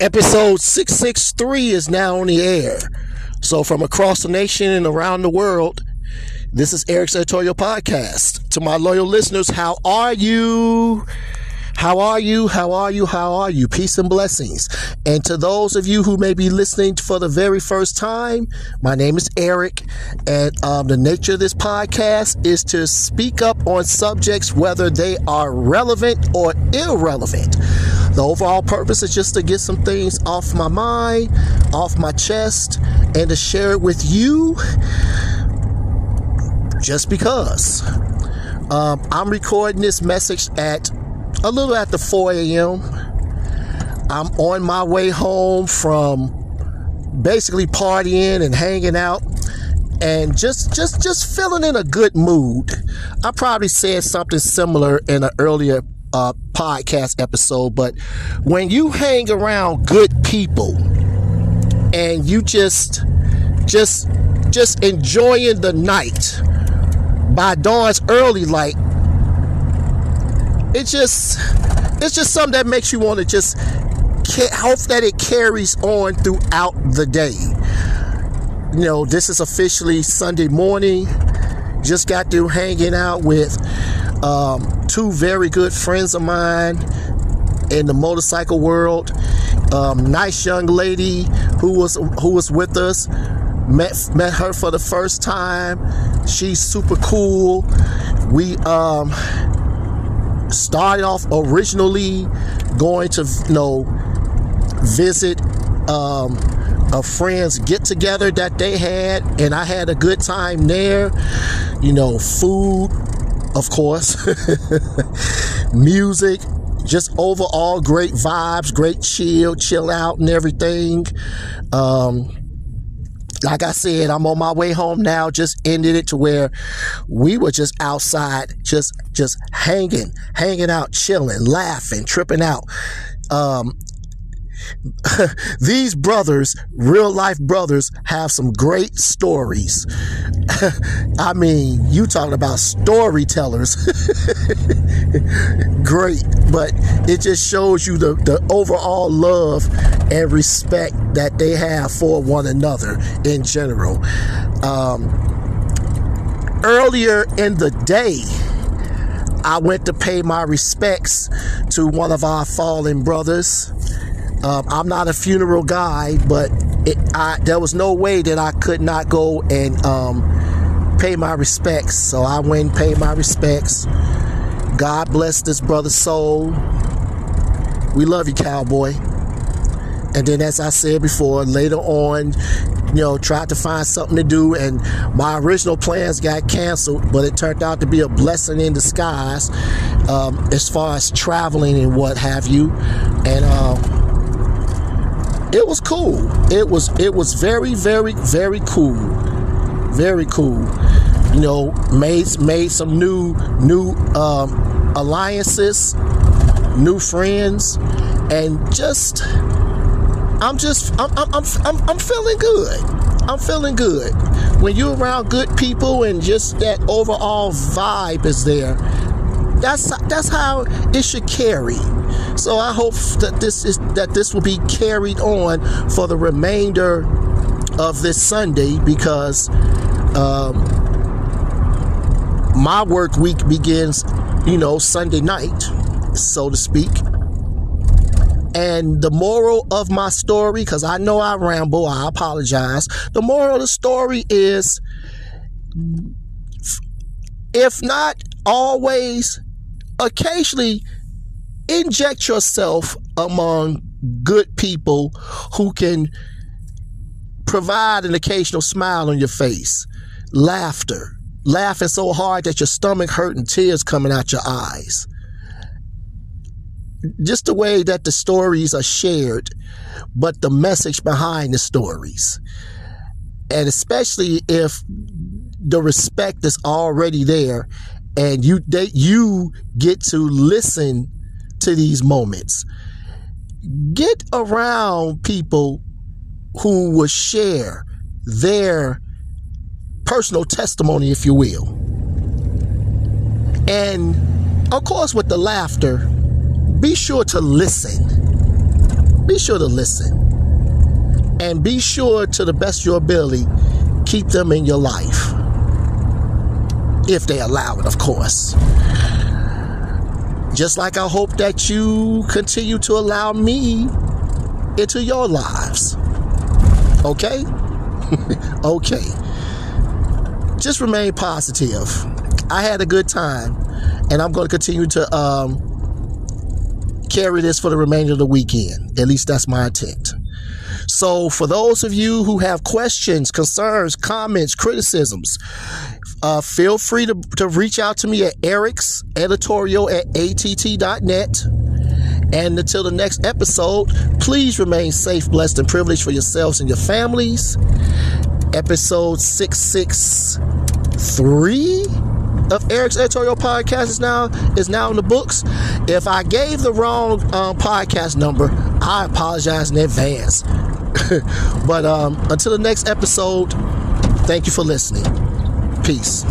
Episode 663 is now on the air. So, from across the nation and around the world, this is Eric's Editorial Podcast. To my loyal listeners, how are you? How are you? How are you? How are you? Peace and blessings. And to those of you who may be listening for the very first time, my name is Eric, and um, the nature of this podcast is to speak up on subjects whether they are relevant or irrelevant. The overall purpose is just to get some things off my mind, off my chest, and to share it with you just because. Um, I'm recording this message at a little after 4 a.m. I'm on my way home from basically partying and hanging out and just just just feeling in a good mood. I probably said something similar in an earlier uh, podcast episode, but when you hang around good people and you just just just enjoying the night by dawn's early light it just it's just something that makes you want to just hope that it carries on throughout the day. You know, this is officially Sunday morning. Just got through hanging out with um, two very good friends of mine in the motorcycle world. Um, nice young lady who was who was with us. Met met her for the first time. She's super cool. We um started off originally going to you know visit um, a friend's get together that they had, and I had a good time there. You know, food, of course, music, just overall great vibes, great chill, chill out, and everything. Um, like I said, I'm on my way home now. Just ended it to where we were just outside, just just hanging, hanging out, chilling, laughing, tripping out. Um, these brothers, real life brothers, have some great stories. I mean, you talking about storytellers. great, but it just shows you the, the overall love and respect that they have for one another in general. Um, earlier in the day, I went to pay my respects to one of our fallen brothers. Um, I'm not a funeral guy, but it, I, there was no way that I could not go and um, pay my respects. So I went and paid my respects. God bless this brother's soul. We love you, cowboy. And then, as I said before, later on, you know, tried to find something to do, and my original plans got canceled, but it turned out to be a blessing in disguise um, as far as traveling and what have you. And, uh, it was cool. It was it was very very very cool, very cool. You know, made made some new new um, alliances, new friends, and just I'm just I'm I'm I'm, I'm feeling good. I'm feeling good. When you're around good people and just that overall vibe is there, that's that's how it should carry. So I hope that this is that this will be carried on for the remainder of this Sunday because um, my work week begins, you know, Sunday night, so to speak. And the moral of my story, because I know I ramble, I apologize. The moral of the story is if not always, occasionally inject yourself among good people who can provide an occasional smile on your face, laughter, laughing so hard that your stomach hurt and tears coming out your eyes. Just the way that the stories are shared, but the message behind the stories. And especially if the respect is already there and you they, you get to listen to these moments. Get around people who will share their personal testimony, if you will. And of course, with the laughter, be sure to listen. be sure to listen. And be sure, to the best of your ability, keep them in your life. If they allow it, of course. Just like I hope that you continue to allow me into your lives. Okay? okay. Just remain positive. I had a good time, and I'm going to continue to um, carry this for the remainder of the weekend. At least that's my intent. So, for those of you who have questions, concerns, comments, criticisms, uh, feel free to, to reach out to me at Eric's editorial at att.net. And until the next episode, please remain safe, blessed, and privileged for yourselves and your families. Episode 663 of Eric's editorial podcast is now is now in the books. If I gave the wrong um, podcast number, I apologize in advance. but um, until the next episode, thank you for listening. Peace.